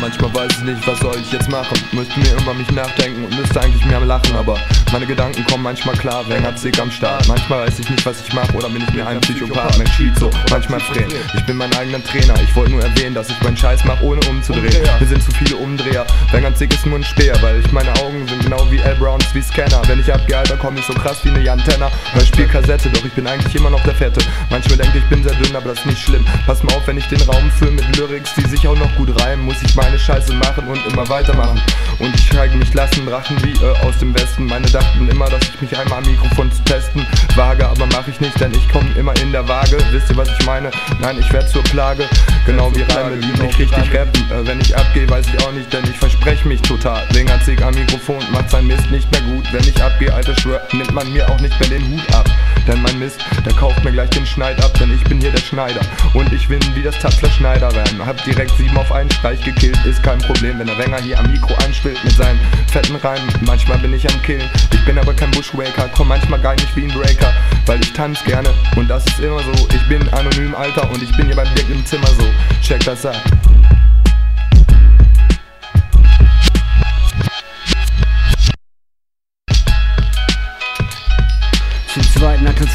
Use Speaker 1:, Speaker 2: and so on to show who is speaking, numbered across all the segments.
Speaker 1: manchmal weiß ich nicht, was soll ich jetzt machen. Müsste mir immer mich nachdenken und müsste eigentlich mehr lachen, aber meine Gedanken kommen manchmal klar, Wengerzick am Start. Manchmal weiß ich nicht, was ich mache oder bin ich mir ein Psychopath, mein Schizo, manchmal fremd. Ich bin mein eigener Trainer, ich wollte nur erwähnen, dass ich meinen Scheiß mache, ohne umzudrehen. Wir sind zu viele Umdreher, Wengerzick ist nur ein Speer, weil ich meine Augen sind genau wie L. Browns wie Scanner. Wenn ich abgehe, Alter, komm ich so krass wie eine Jantenna. Hör Spiel Kassette, doch ich bin eigentlich immer noch der Fette. Manchmal denke ich bin sehr dünn, aber das ist nicht schlimm. Pass mal auf, wenn ich den Raum fülle mit Lyrics, die sich auch noch gut reimen, muss ich meine Scheiße machen und immer weitermachen. Und ich zeige mich lassen, Drachen wie äh, aus dem Westen. Meine dachten immer, dass ich mich einmal am Mikrofon zu testen wage, aber mach ich nicht, denn ich komme immer in der Waage. Wisst ihr, was ich meine? Nein, ich werde zur Plage. Genau wie Reime, die nicht richtig rappen. Äh, wenn ich abgehe, weiß ich auch nicht, denn ich verspreche mich total. Winger zieht am Mikrofon, macht sein Mist nicht mehr gut. Wenn ich abgehe, alter Schwör, nimmt man mir auch nicht mehr den Hut ab. Denn mein Mist, der kauft mir gleich den Schneid ab, denn ich bin hier der Schneider. Und ich bin wie das Tapfer Schneider rein. Hab direkt sieben auf einen Streich gekillt, ist kein Problem, wenn der Wenger hier am Mikro anspielt mit seinen fetten Reimen. Manchmal bin ich am Killen, ich bin aber kein Bushwaker, komm manchmal gar nicht wie ein Breaker, weil ich tanz gerne und das ist immer so. Ich bin anonym, Alter, und ich bin hier beim Dirk im Zimmer so. Check das ab.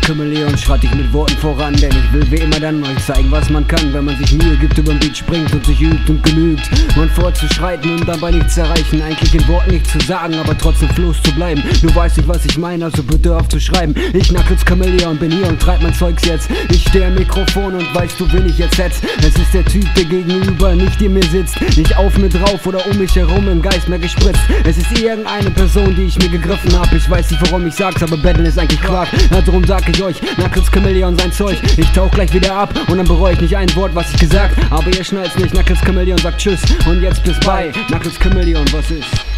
Speaker 2: Chameleon schreite ich mit Worten voran, denn ich will wie immer dann euch zeigen, was man kann, wenn man sich Mühe gibt, überm Beat springt und sich übt und genügt. Man vorzuschreiten und dabei nichts erreichen, eigentlich in Worten nichts zu sagen, aber trotzdem floß zu bleiben. Du weißt nicht, was ich meine, also bitte auf zu schreiben. Ich Knuckles Chameleon bin hier und treib mein Zeugs jetzt. Ich stehe am Mikrofon und weißt du, wen ich jetzt setz? Es ist der Typ, der gegenüber nicht in mir sitzt, nicht auf mir drauf oder um mich herum im Geist mehr gespritzt. Es ist irgendeine Person, die ich mir gegriffen hab. Ich weiß nicht, warum ich sag's, aber Battle ist eigentlich Quark. Na, darum sag ich euch, Knuckles Chameleon sein Zeug. Ich tauch gleich wieder ab und dann bereue ich nicht ein Wort, was ich gesagt. Aber ihr schnallt's nicht, Knuckles Chameleon sagt Tschüss und jetzt bis bei. Knuckles Chameleon, was ist?